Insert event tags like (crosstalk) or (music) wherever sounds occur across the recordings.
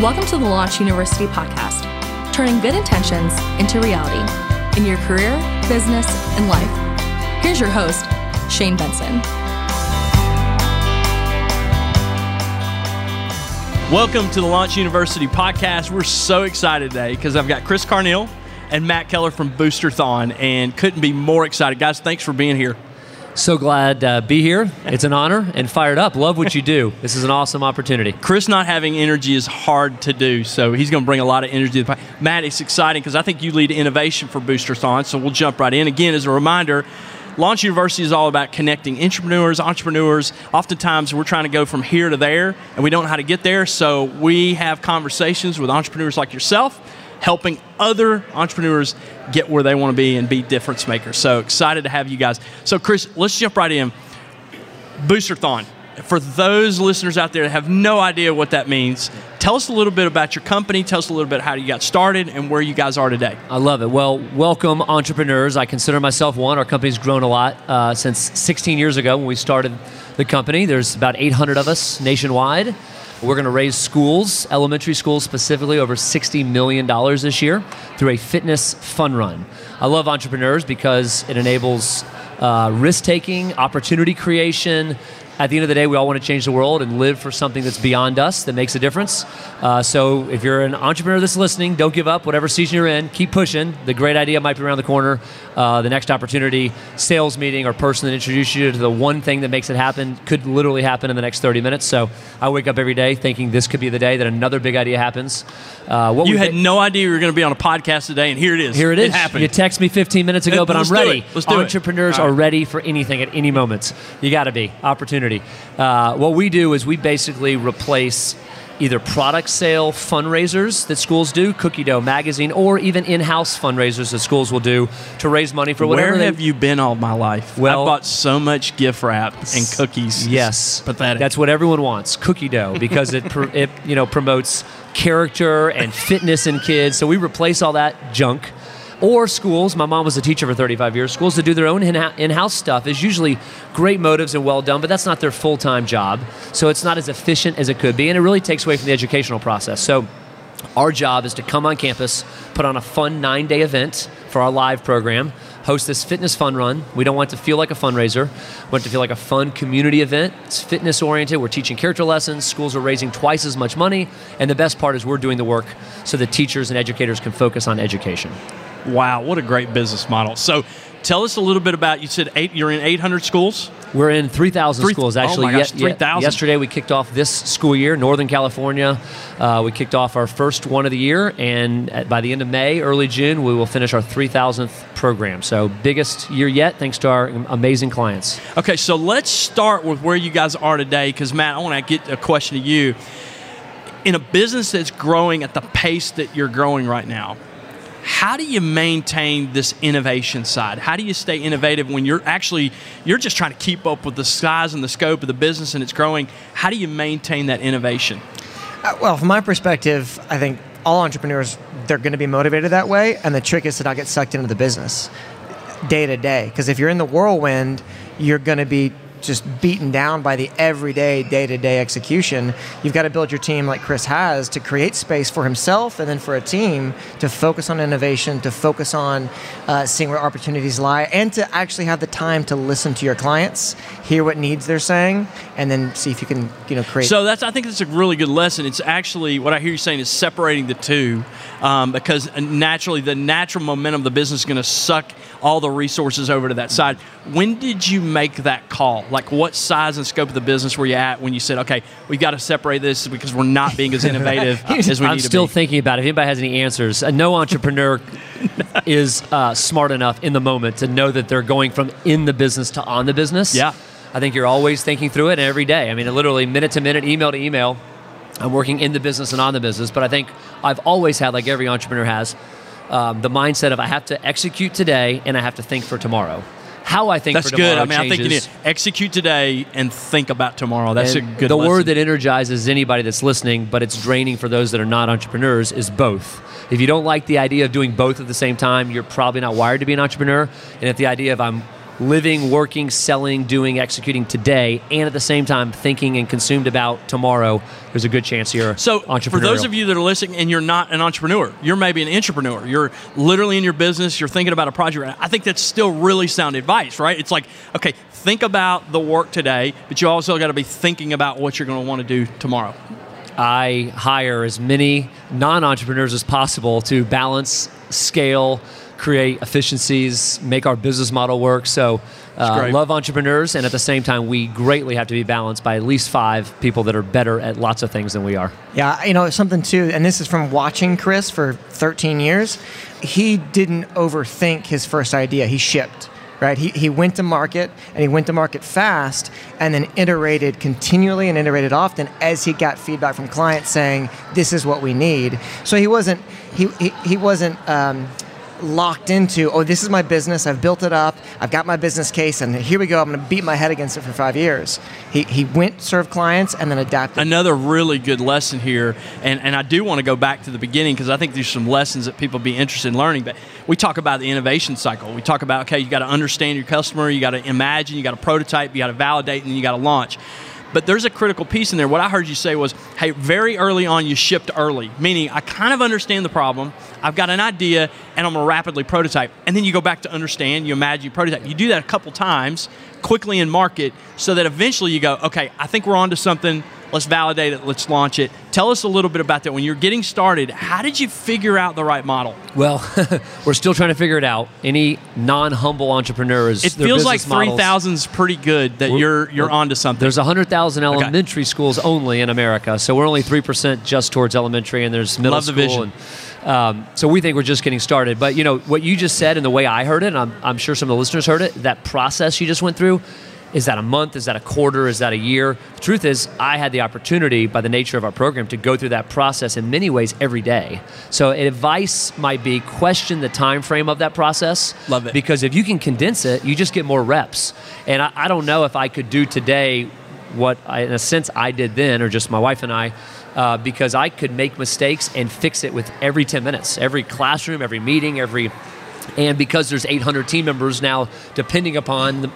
Welcome to the Launch Youniversity podcast, turning good intentions into reality in your career, business, and life. Here's your host, Shane Benson. Welcome to the Launch Youniversity podcast. We're so excited today because I've got Chris Carneal and Matt Keller from Boosterthon, and couldn't be more excited. Guys, thanks for being here. So glad to be here. It's an honor and fired up. Love what you do. This is an awesome opportunity. Chris not having energy is hard to do, so he's going to bring a lot of energy to the Matt, it's exciting because I think you lead innovation for Boosterthon, so we'll jump right in. Again, as a reminder, Launch Youniversity is all about connecting entrepreneurs, entrepreneurs. Oftentimes, we're trying to go from here to there, and we don't know how to get there, so we have conversations with entrepreneurs like yourself helping other entrepreneurs get where they want to be and be difference makers. So excited to have you guys. So, Chris, let's jump right in. Boosterthon. For those listeners out there that have no idea what that means, tell us a little bit about your company. Tell us a little bit how you got started and where you guys are today. I love it. Well, welcome entrepreneurs. I consider myself one. Our company's grown a lot uh, since 16 years ago when we started the company. There's about 800 of us nationwide. We're going to raise schools, elementary schools specifically, over $60 million this year through a fitness fun run. I love entrepreneurs because it enables uh, risk taking, opportunity creation, at the end of the day, we all want to change the world and live for something that's beyond us that makes a difference. Uh, so if you're an entrepreneur that's listening, don't give up. Whatever season you're in, keep pushing. The great idea might be around the corner. Uh, the next opportunity, sales meeting, or person that introduced you to the one thing that makes it happen could literally happen in the next 30 minutes. So I wake up every day thinking this could be the day that another big idea happens. Uh, what you had no idea you were going to be on a podcast today, and here it is. Here it is. It happened. You text me 15 minutes ago, (laughs) but Let's I'm ready. it. Let's do it. Entrepreneurs are ready for anything at any moment. You got to be opportunity. Uh, what we do is we basically replace either product sale fundraisers that schools do, Cookie Dough Magazine, or even in-house fundraisers that schools will do to raise money for whatever. Where they- have you been all my life? Well- I bought so much gift wrap and cookies. Yes, It's pathetic. That's what everyone wants, cookie dough, because it, (laughs) it you know promotes character and fitness in kids. So we replace all that junk. Or schools. My mom was a teacher for 35 years. Schools that do their own in- in-house stuff is usually great motives and well done, but that's not their full-time job. So it's not as efficient as it could be, and it really takes away from the educational process. So our job is to come on campus, put on a fun nine-day event for our live program, host this fitness fun run. We don't want it to feel like a fundraiser. We want it to feel like a fun community event. It's fitness oriented. We're teaching character lessons. Schools are raising twice as much money. And the best part is we're doing the work so that teachers and educators can focus on education. Wow, what a great business model. So, tell us a little bit about. You said eight. You're in 800 schools. We're in 3,000 Three- schools oh actually. my gosh, Ye- ye- Yesterday we kicked off this school year, Northern California. Uh, we kicked off our first one of the year, and at, by the end of May, early June, we will finish our 3,000th program. So biggest year yet, thanks to our amazing clients. Okay, so let's start with where you guys are today, because Matt, I want to get a question to you. In a business that's growing at the pace that you're growing right now, how do you maintain this innovation side? How do you stay innovative when you're actually you're just trying to keep up with the size and the scope of the business and it's growing? How do you maintain that innovation? Uh, Well, from my perspective, I think all entrepreneurs they're going to be motivated that way, and the trick is to not get sucked into the business day to day. Because if you're in the whirlwind, you're going to be just beaten down by the everyday, day to day execution. You've got to build your team like Chris has to create space for himself and then for a team to focus on innovation, to focus on uh, seeing where opportunities lie, and to actually have the time to listen to your clients, hear what needs they're saying, and then see if you can, you know, create. So that's I think that's a really good lesson. It's actually what I hear you saying is separating the two, um, because naturally the natural momentum of the business is going to suck all the resources over to that side. When did you make that call? Like what size and scope of the business were you at when you said, okay, we've got to separate this because we're not being as (laughs) innovative as we I'm need still to be? I'm still thinking about it. If anybody has any answers, uh, no entrepreneur (laughs) is uh, smart enough in the moment to know that they're going from in the business to on the business. Yeah. I think you're always thinking through it every day. I mean, literally minute to minute, email to email. I'm working in the business and on the business, but I think I've always had, like every entrepreneur has, um, the mindset of I have to execute today and I have to think for tomorrow. How I think That's for good. I mean, I think you need execute today and think about tomorrow. That's And a good the lesson. word that energizes anybody that's listening, but it's draining for those that are not entrepreneurs, is both. If you don't like the idea of doing both at the same time, you're probably not wired to be an entrepreneur. And if the idea of I'm living, working, selling, doing, executing today, and at the same time thinking and consumed about tomorrow, there's a good chance you're so for those of you that are listening and you're not an entrepreneur, you're maybe an entrepreneur. You're literally in your business. You're thinking about a project. I think that's still really sound advice, right? It's like, okay, think about the work today, but you also got to be thinking about what you're going to want to do tomorrow. I hire as many non entrepreneurs as possible to balance, scale, create efficiencies, make our business model work. So, uh, love entrepreneurs, and at the same time, we greatly have to be balanced by at least five people that are better at lots of things than we are. Yeah, you know, something too, and this is from watching Chris for 13 years. He didn't overthink his first idea, he shipped right? He, he went to market and he went to market fast and then iterated continually and iterated often as he got feedback from clients saying, this is what we need. So he wasn't, he, he, he wasn't, um, locked into, oh, this is my business. I've built it up. I've got my business case, and here we go. I'm going to beat my head against it for five years. He, he went, served clients, and then adapted. Another really good lesson here, and, and I do want to go back to the beginning because I think there's some lessons that people be interested in learning. But we talk about the innovation cycle. We talk about, okay, you got to understand your customer, you got to imagine, you got to prototype, you got to validate, and then you got to launch. But there's a critical piece in there. What I heard you say was, hey, very early on you shipped early, meaning I kind of understand the problem. I've got an idea and I'm to rapidly prototype. And then you go back to understand, you imagine, you prototype. You do that a couple times quickly in market so that eventually you go, okay, I think we're onto something Let's validate it. Let's launch it. Tell us a little bit about that. When you're getting started, how did you figure out the right model? Well, (laughs) we're still trying to figure it out. Any non-humble entrepreneurs, it feels like three thousand is pretty good. That you're you're onto something. There's hundred thousand elementary okay. schools only in America, so we're only three percent just towards elementary, and there's middle Love school. The vision. And, um, so we think we're just getting started. But you know what you just said and the way I heard it, and I'm, I'm sure some of the listeners heard it. That process you just went through is that a month? Is that a quarter? Is that a year? The truth is, I had the opportunity by the nature of our program to go through that process in many ways every day. So advice might be question the time frame of that process. Love it. Because if you can condense it, you just get more reps. And I, I don't know if I could do today what I, in a sense I did then, or just my wife and I. Uh, because I could make mistakes and fix it with every 10 minutes, every classroom, every meeting, every, and because there's 800 team members now, depending upon the,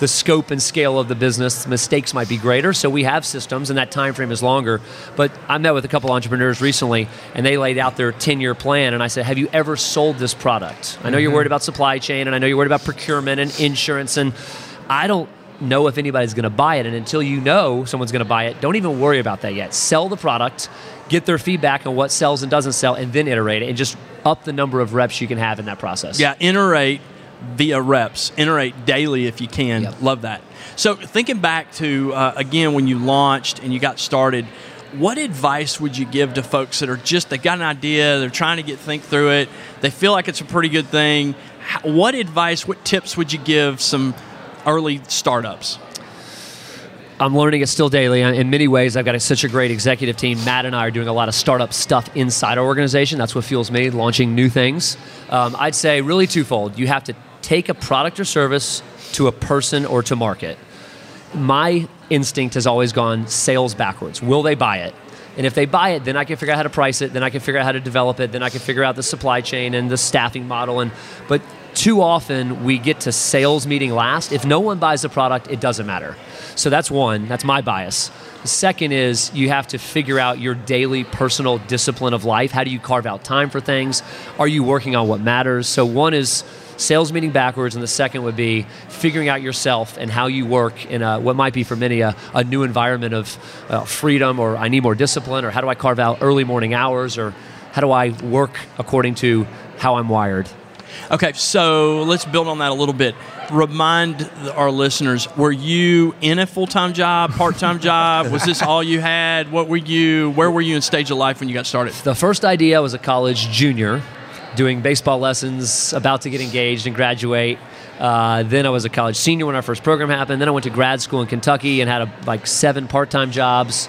the scope and scale of the business, mistakes might be greater. So we have systems, and that time frame is longer. But I met with a couple entrepreneurs recently, and they laid out their 10 year plan. And I said, Have you ever sold this product? I know mm-hmm. you're worried about supply chain, and I know you're worried about procurement and insurance. And I don't know if anybody's going to buy it. And until you know someone's going to buy it, don't even worry about that yet. Sell the product, get their feedback on what sells and doesn't sell, and then iterate it, and just up the number of reps you can have in that process. Yeah, iterate via reps. Iterate daily if you can. Yep. Love that. So thinking back to uh, again when you launched and you got started, what advice would you give to folks that are just they got an idea, they're trying to get think through it, they feel like it's a pretty good thing. What advice, what tips would you give some early startups? I'm learning it still daily. In many ways, I've got a, such a great executive team. Matt and I are doing a lot of startup stuff inside our organization. That's what fuels me, launching new things. Um, I'd say really twofold. You have to take a product or service to a person or to market. My instinct has always gone sales backwards. Will they buy it? And if they buy it, then I can figure out how to price it, then I can figure out how to develop it, then I can figure out the supply chain and the staffing model and but too often we get to sales meeting last. If no one buys the product, it doesn't matter. So that's one, that's my bias. The second is you have to figure out your daily personal discipline of life. How do you carve out time for things? Are you working on what matters? So one is sales meeting backwards, and the second would be figuring out yourself and how you work in a, what might be for many a, a new environment of uh, freedom, or I need more discipline, or how do I carve out early morning hours, or how do I work according to how I'm wired. Okay, so let's build on that a little bit. Remind our listeners: Were you in a full time job, part time job? Was this all you had? What were you? Where were you in stage of life when you got started? The first idea was a college junior doing baseball lessons, about to get engaged and graduate. Uh, then I was a college senior when our first program happened. Then I went to grad school in Kentucky and had a, like seven part-time jobs.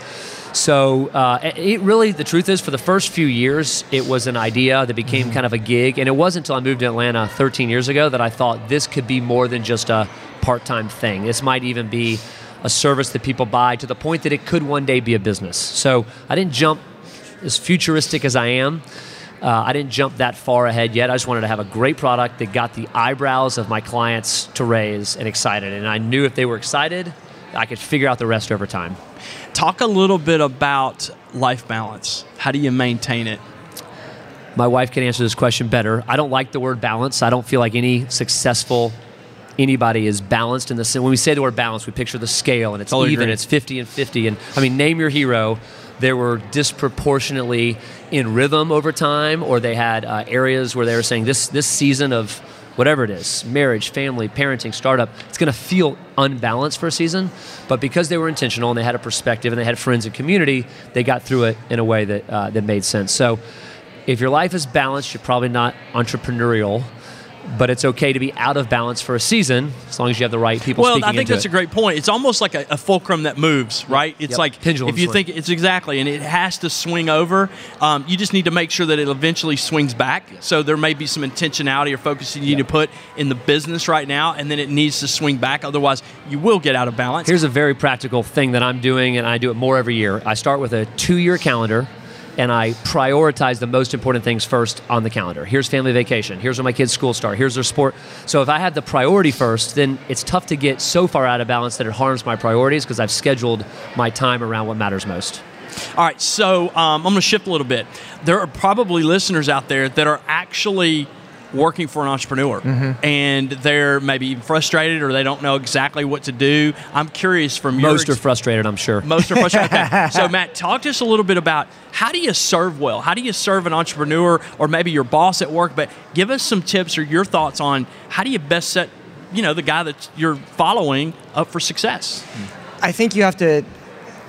So uh, it really, the truth is, for the first few years, it was an idea that became mm-hmm. kind of a gig. And it wasn't until I moved to Atlanta 13 years ago that I thought this could be more than just a part-time thing. This might even be a service that people buy to the point that it could one day be a business. So I didn't jump as futuristic as I am. Uh, I didn't jump that far ahead yet. I just wanted to have a great product that got the eyebrows of my clients to raise and excited. And I knew if they were excited, I could figure out the rest over time. Talk a little bit about life balance. How do you maintain it? My wife can answer this question better. I don't like the word balance. I don't feel like any successful anybody is balanced in the sense when we say the word balance, we picture the scale and it's Totally even, agree. it's 50 and 50. And I mean, name your hero. They were disproportionately in rhythm over time, or they had uh, areas where they were saying this this season of whatever it is marriage, family, parenting, startup it's going to feel unbalanced for a season. But because they were intentional and they had a perspective and they had friends and community, they got through it in a way that, uh, that made sense. So if your life is balanced, you're probably not entrepreneurial. But it's okay to be out of balance for a season as long as you have the right people Well, I think that's it. a great point. It's almost like a, a fulcrum that moves, right? It's Yep. like Pendulum if you swing. think it's exactly, and it has to swing over. Um, you just need to make sure that it eventually swings back. So there may be some intentionality or focus you need to put in the business right now, and then it needs to swing back. Otherwise, you will get out of balance. Here's a very practical thing that I'm doing, and I do it more every year. I start with a two year calendar. And I prioritize the most important things first on the calendar. Here's family vacation. Here's when my kids' school start. Here's their sport. So if I have the priority first, then it's tough to get so far out of balance that it harms my priorities because I've scheduled my time around what matters most. All right, so um, I'm going to shift a little bit. There are probably listeners out there that are actually working for an entrepreneur Mm-hmm. and they're maybe frustrated or they don't know exactly what to do. I'm curious from your Most are ex- frustrated, I'm sure. most are frustrated. Okay. So, (laughs) Matt, talk to us a little bit about how do you serve well? How do you serve an entrepreneur or maybe your boss at work? But give us some tips or your thoughts on how do you best set, you know, the guy that you're following up for success. I think you have to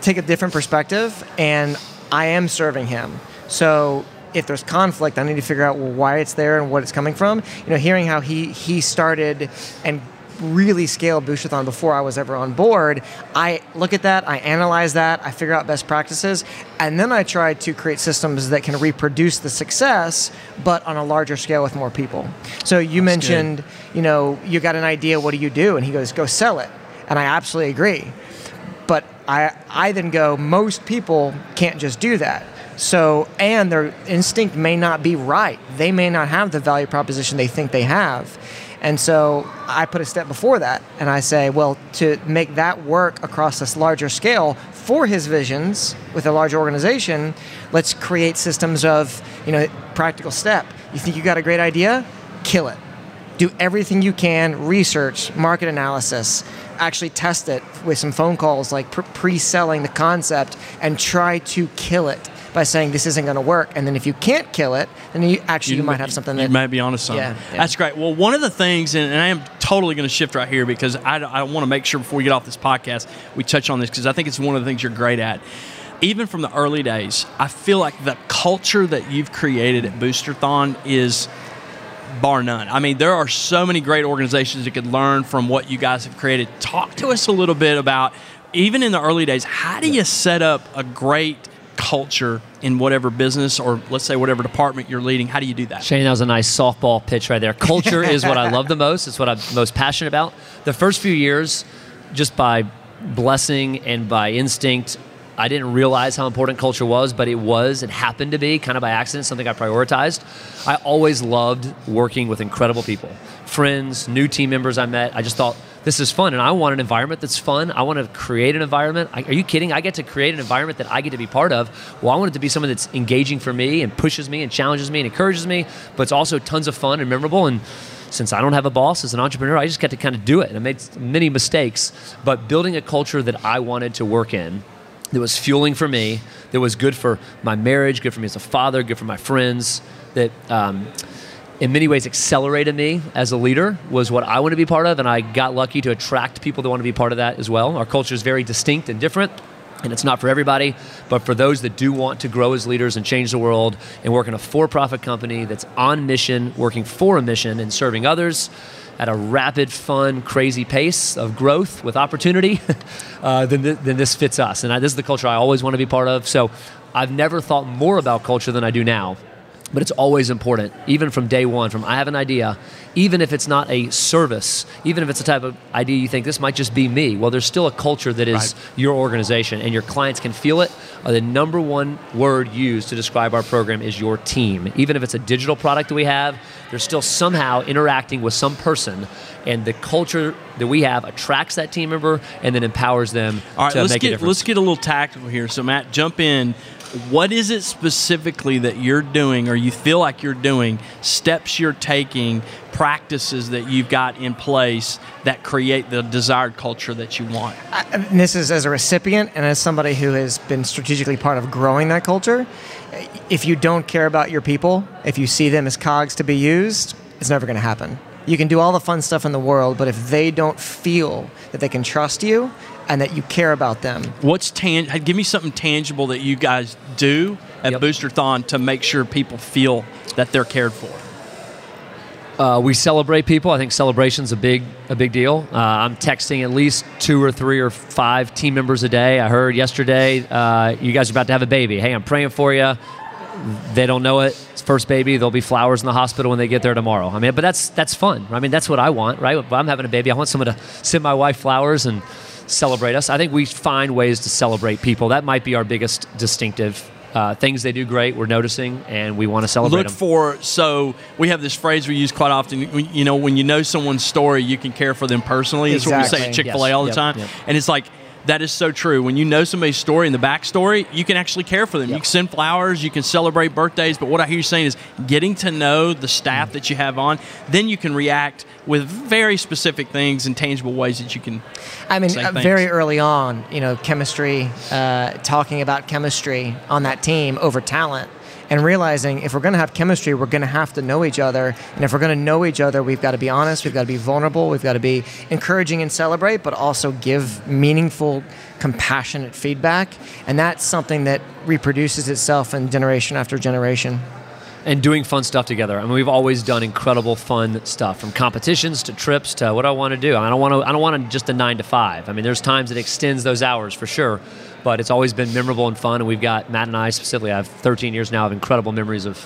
take a different perspective, and I am serving him. So if there's conflict, I need to figure out well, why it's there and what it's coming from. You know, hearing how he he started and really scaled Boosterthon before I was ever on board, I look at that, I analyze that, I figure out best practices, and then I try to create systems that can reproduce the success, but on a larger scale with more people. So you mentioned, you know, you got an idea, what do you do? And he goes, go sell it. And I absolutely agree. But I, I then go, most people can't just do that. So, and their instinct may not be right. They may not have the value proposition they think they have. And so I put a step before that and I say, well, to make that work across this larger scale for his visions with a large organization, let's create systems of, you know, practical step. You think you got a great idea? Kill it do everything you can research market analysis actually test it with some phone calls like pre- pre-selling the concept and try to kill it by saying this isn't going to work and then if you can't kill it then you actually you, might have something you that might be onto something. Yeah, yeah. That's great. Well, one of the things, and, and I am totally going to shift right here because I, I want to make sure before we get off this podcast we touch on this because I think it's one of the things you're great at. Even from the early days, I feel like the culture that you've created at Boosterthon is bar none. I mean, there are so many great organizations that could learn from what you guys have created. Talk to us a little bit about, even in the early days, how do you set up a great culture in whatever business or let's say whatever department you're leading? How do you do that? Shane, that was a nice softball pitch right there. Culture is what I (laughs) love the most. It's what I'm most passionate about. The first few years, just by blessing and by instinct, I didn't realize how important culture was, but it was. It happened to be kind of by accident, something I prioritized. I always loved working with incredible people, friends, new team members I met. I just thought this is fun, and I want an environment that's fun. I want to create an environment. I, are you kidding? I get to create an environment that I get to be part of. Well, I want it to be something that's engaging for me and pushes me and challenges me and encourages me, but it's also tons of fun and memorable. And since I don't have a boss as an entrepreneur, I just get to kind of do it. And I made many mistakes, but building a culture that I wanted to work in that was fueling for me, that was good for my marriage, good for me as a father, good for my friends, that um, in many ways accelerated me as a leader was what I want to be part of. And I got lucky to attract people that want to be part of that as well. Our culture is very distinct and different. And it's not for everybody, but for those that do want to grow as leaders and change the world and work in a for profit company that's on mission, working for a mission, and serving others at a rapid, fun, crazy pace of growth with opportunity, (laughs) uh, then, th- then this fits us. And I, this is the culture I always want to be part of. So I've never thought more about culture than I do now. But it's always important, even from day one. From I have an idea, even if it's not a service, even if it's a type of idea you think this might just be me. Well, there's still a culture that is Right. your organization, and your clients can feel it. The number one word used to describe our program is your team. Even if it's a digital product that we have, they're still somehow interacting with some person, and the culture that we have attracts that team member and then empowers them All right, to let's make get let's get a little tactical here. So Matt, jump in. What is it specifically that you're doing, or you feel like you're doing? Steps you're taking, practices that you've got in place that create the desired culture that you want. and this is as a recipient and as somebody who has been strategically part of growing that culture. If you don't care about your people, if you see them as cogs to be used, it's never going to happen. You can do all the fun stuff in the world, but if they don't feel that they can trust you and that you care about them, What's tan? Give me something tangible that you guys do at Yep. Boosterthon to make sure people feel that they're cared for. Uh, we celebrate people. I think celebration's a big a big deal. Uh, I'm texting at least two or three or five team members a day. I heard yesterday uh, you guys are about to have a baby. Hey, I'm praying for you. They don't know it. It's first baby. There'll be flowers in the hospital when they get there tomorrow. I mean, but that's that's fun. I mean, that's what I want, right? If I'm having a baby, I want someone to send my wife flowers and celebrate us. I think we find ways to celebrate people. That might be our biggest distinctive. Uh, things they do great, we're noticing, and we want to celebrate Look them. for so we have this phrase we use quite often. You know, when you know someone's story, you can care for them personally. That's what we say at Chick Fil A Yes. all the Yep. time, Yep. and it's like that is so true. When you know somebody's story and the backstory, you can actually care for them. You can send flowers, you can celebrate birthdays. But what I hear you saying is getting to know the staff that you have on, then you can react with very specific things and tangible ways that you can. I mean, uh, very early on, you know, chemistry, uh, talking about chemistry on that team over talent, and realizing if we're going to have chemistry, we're going to have to know each other. And if we're going to know each other, we've got to be honest, we've got to be vulnerable, we've got to be encouraging and celebrate, but also give meaningful, compassionate feedback. And that's something that reproduces itself in generation after generation. And doing fun stuff together. I mean, we've always done incredible fun stuff, from competitions to trips to what I want to do. I don't want to. I don't want to just a nine to five. I mean, there's times it extends those hours for sure, but it's always been memorable and fun. And we've got Matt and I specifically. I have 13 years now of incredible memories of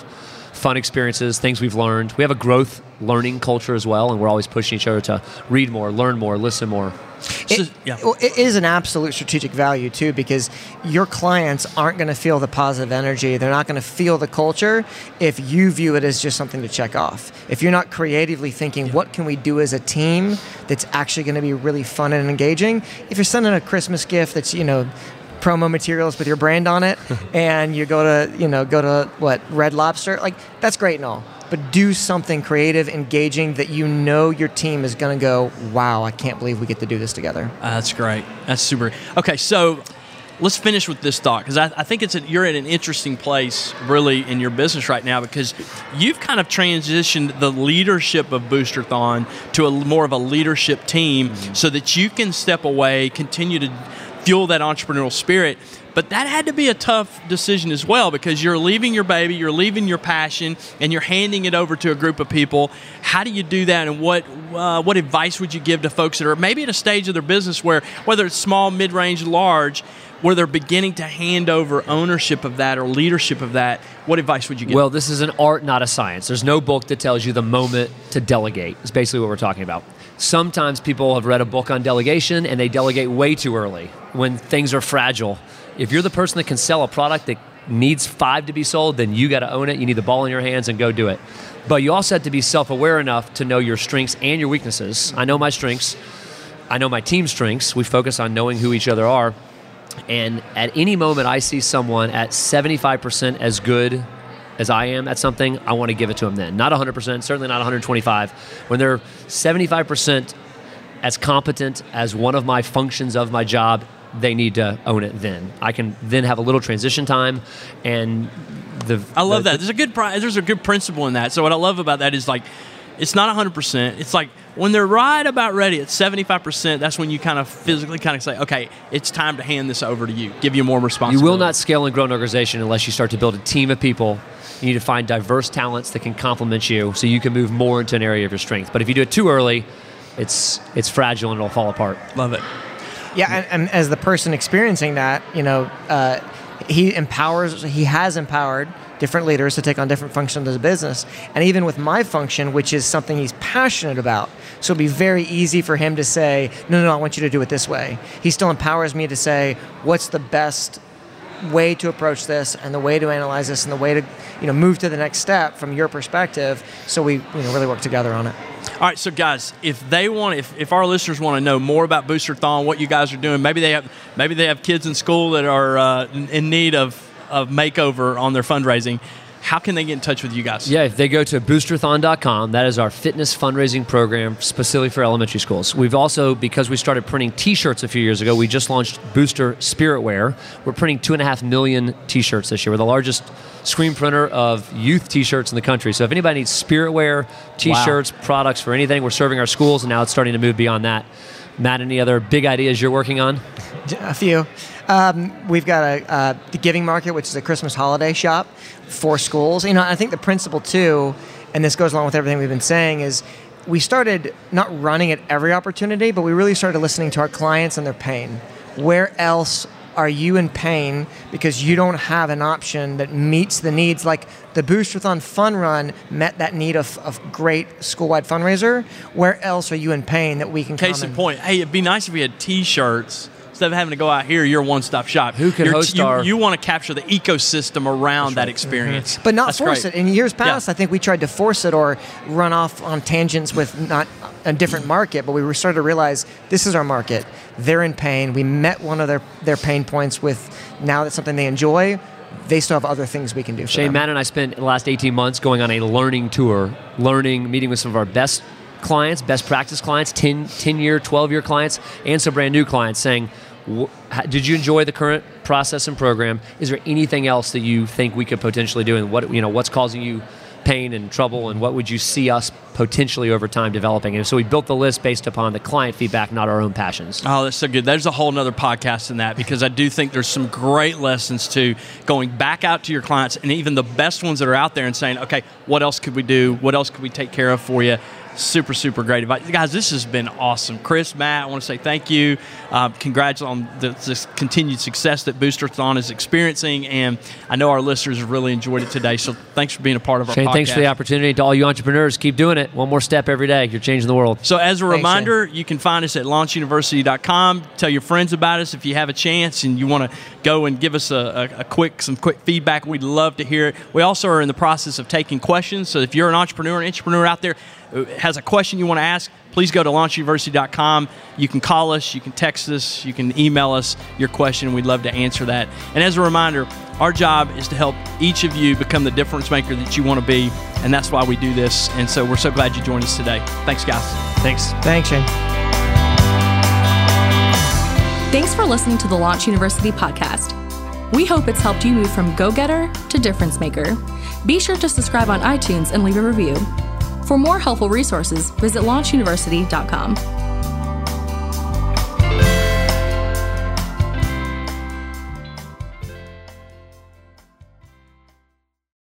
fun experiences, things we've learned. We have a growth learning culture as well, and we're always pushing each other to read more, learn more, listen more. So- It, yeah. it is an absolute strategic value too, because your clients aren't going to feel the positive energy. They're not going to feel the culture if you view it as just something to check off. If you're not creatively thinking, what can we do as a team that's actually going to be really fun and engaging? If you're sending a Christmas gift that's you know promo materials with your brand on it, (laughs) and you go to you know go to what Red Lobster, like that's great and all. But do something creative, engaging that you know your team is going to go, wow, I can't believe we get to do this together. Uh, that's great. That's super. Okay, so let's finish with this thought because I, I think it's a, you're at an interesting place really in your business right now because you've kind of transitioned the leadership of Boosterthon to a more of a leadership team so that you can step away, continue to fuel that entrepreneurial spirit. But that had to be a tough decision as well because you're leaving your baby, you're leaving your passion, and you're handing it over to a group of people. How do you do that, and what uh, what advice would you give to folks that are maybe at a stage of their business where, whether it's small, mid range, large, where they're beginning to hand over ownership of that or leadership of that? What advice would you give? Well, this is an art, not a science. There's no book that tells you the moment to delegate. It's basically what we're talking about. Sometimes people have read a book on delegation and they delegate way too early when things are fragile. If you're the person that can sell a product that needs five to be sold, then you got to own it. You need the ball in your hands and go do it. But you also have to be self aware enough to know your strengths and your weaknesses. I know my strengths, I know my team's strengths. We focus on knowing who each other are. And at any moment I see someone at 75% as good as I am at something, I want to give it to them then. Not 100%, certainly not 125. When they're 75% as competent as one of my functions of my job, they need to own it then. I can then have a little transition time and the I love the- that. There's a good pri- there's a good principle in that. So what I love about that is like it's not 100%. It's like when they're right about ready at 75%, that's when you kind of physically kind of say, "Okay, it's time to hand this over to you. Give you more responsibility. You will not scale and grow an organization unless you start to build a team of people. You need to find diverse talents that can complement you so you can move more into an area of your strength. But if you do it too early, it's it's fragile and it'll fall apart. love it. Yeah, and, and as the person experiencing that, you know, uh, He empowers. He has empowered different leaders to take on different functions of the business, and even with my function, which is something he's passionate about. So it'd be very easy for him to say, "No, no, no I want you to do it this way." He still empowers me to say, "What's the best way to approach this and the way to analyze this and the way to you know move to the next step from your perspective so we you know really work together on it all right so guys if they want if, if our listeners want to know more about boosterthon what you guys are doing maybe they have maybe they have kids in school that are uh, in need of of makeover on their fundraising how can they get in touch with you guys? Yeah, if they go to boosterthon.com, that is our fitness fundraising program specifically for elementary schools. We've also, because we started printing t shirts a few years ago, we just launched Booster Spirit Wear. We're printing two and a half million t shirts this year. We're the largest screen printer of youth t shirts in the country. So if anybody needs spirit wear, t shirts, wow. products for anything, we're serving our schools, and now it's starting to move beyond that. Matt, any other big ideas you're working on? A few. Um, we've got a uh, the Giving Market, which is a Christmas holiday shop for schools. You know, I think the principle too, and this goes along with everything we've been saying, is we started not running at every opportunity, but we really started listening to our clients and their pain. Where else are you in pain because you don't have an option that meets the needs like the boosterthon fun run met that need of, of great school-wide fundraiser where else are you in pain that we can case in point hey it'd be nice if we had t-shirts instead of having to go out here, you're one stop shop. Who can you're, host you, our? You want to capture the ecosystem around that experience, mm-hmm. but not That's force great. it. In years past, yeah. I think we tried to force it or run off on tangents with not a different market. But we started to realize this is our market. They're in pain. We met one of their their pain points with now that's something they enjoy they still have other things we can do. Shane, them. Matt, and I spent the last 18 months going on a learning tour, learning, meeting with some of our best clients, best practice clients, 10, 10 year, 12 year clients, and some brand new clients saying, did you enjoy the current process and program? Is there anything else that you think we could potentially do, and what you know, what's causing you pain and trouble, and what would you see us potentially over time developing? And so we built the list based upon the client feedback, not our own passions. Oh, that's so good. There's a whole other podcast in that because I do think there's some great lessons to going back out to your clients and even the best ones that are out there and saying, okay, what else could we do? What else could we take care of for you? Super, super great advice. Guys, this has been awesome. Chris, Matt, I want to say thank you. Uh, congrats on the, this continued success that Boosterthon is experiencing. And I know our listeners have really enjoyed it today. So thanks for being a part of our Shane, podcast. thanks for the opportunity. To all you entrepreneurs, keep doing it. One more step every day. You're changing the world. So, as a thanks, reminder, Shane. you can find us at launchyouniversity.com. Tell your friends about us if you have a chance and you want to go and give us a, a, a quick, some quick feedback. We'd love to hear it. We also are in the process of taking questions. So, if you're an entrepreneur, an entrepreneur out there, has a question you want to ask, please go to launchyouniversity.com. You can call us, you can text us, you can email us your question. We'd love to answer that. And as a reminder, our job is to help each of you become the difference maker that you want to be, and that's why we do this. And so we're so glad you joined us today. Thanks, guys. Thanks. Thanks, Shane. Thanks for listening to the Launch Youniversity podcast. We hope it's helped you move from go getter to difference maker. Be sure to subscribe on iTunes and leave a review. For more helpful resources, visit launchyouniversity.com.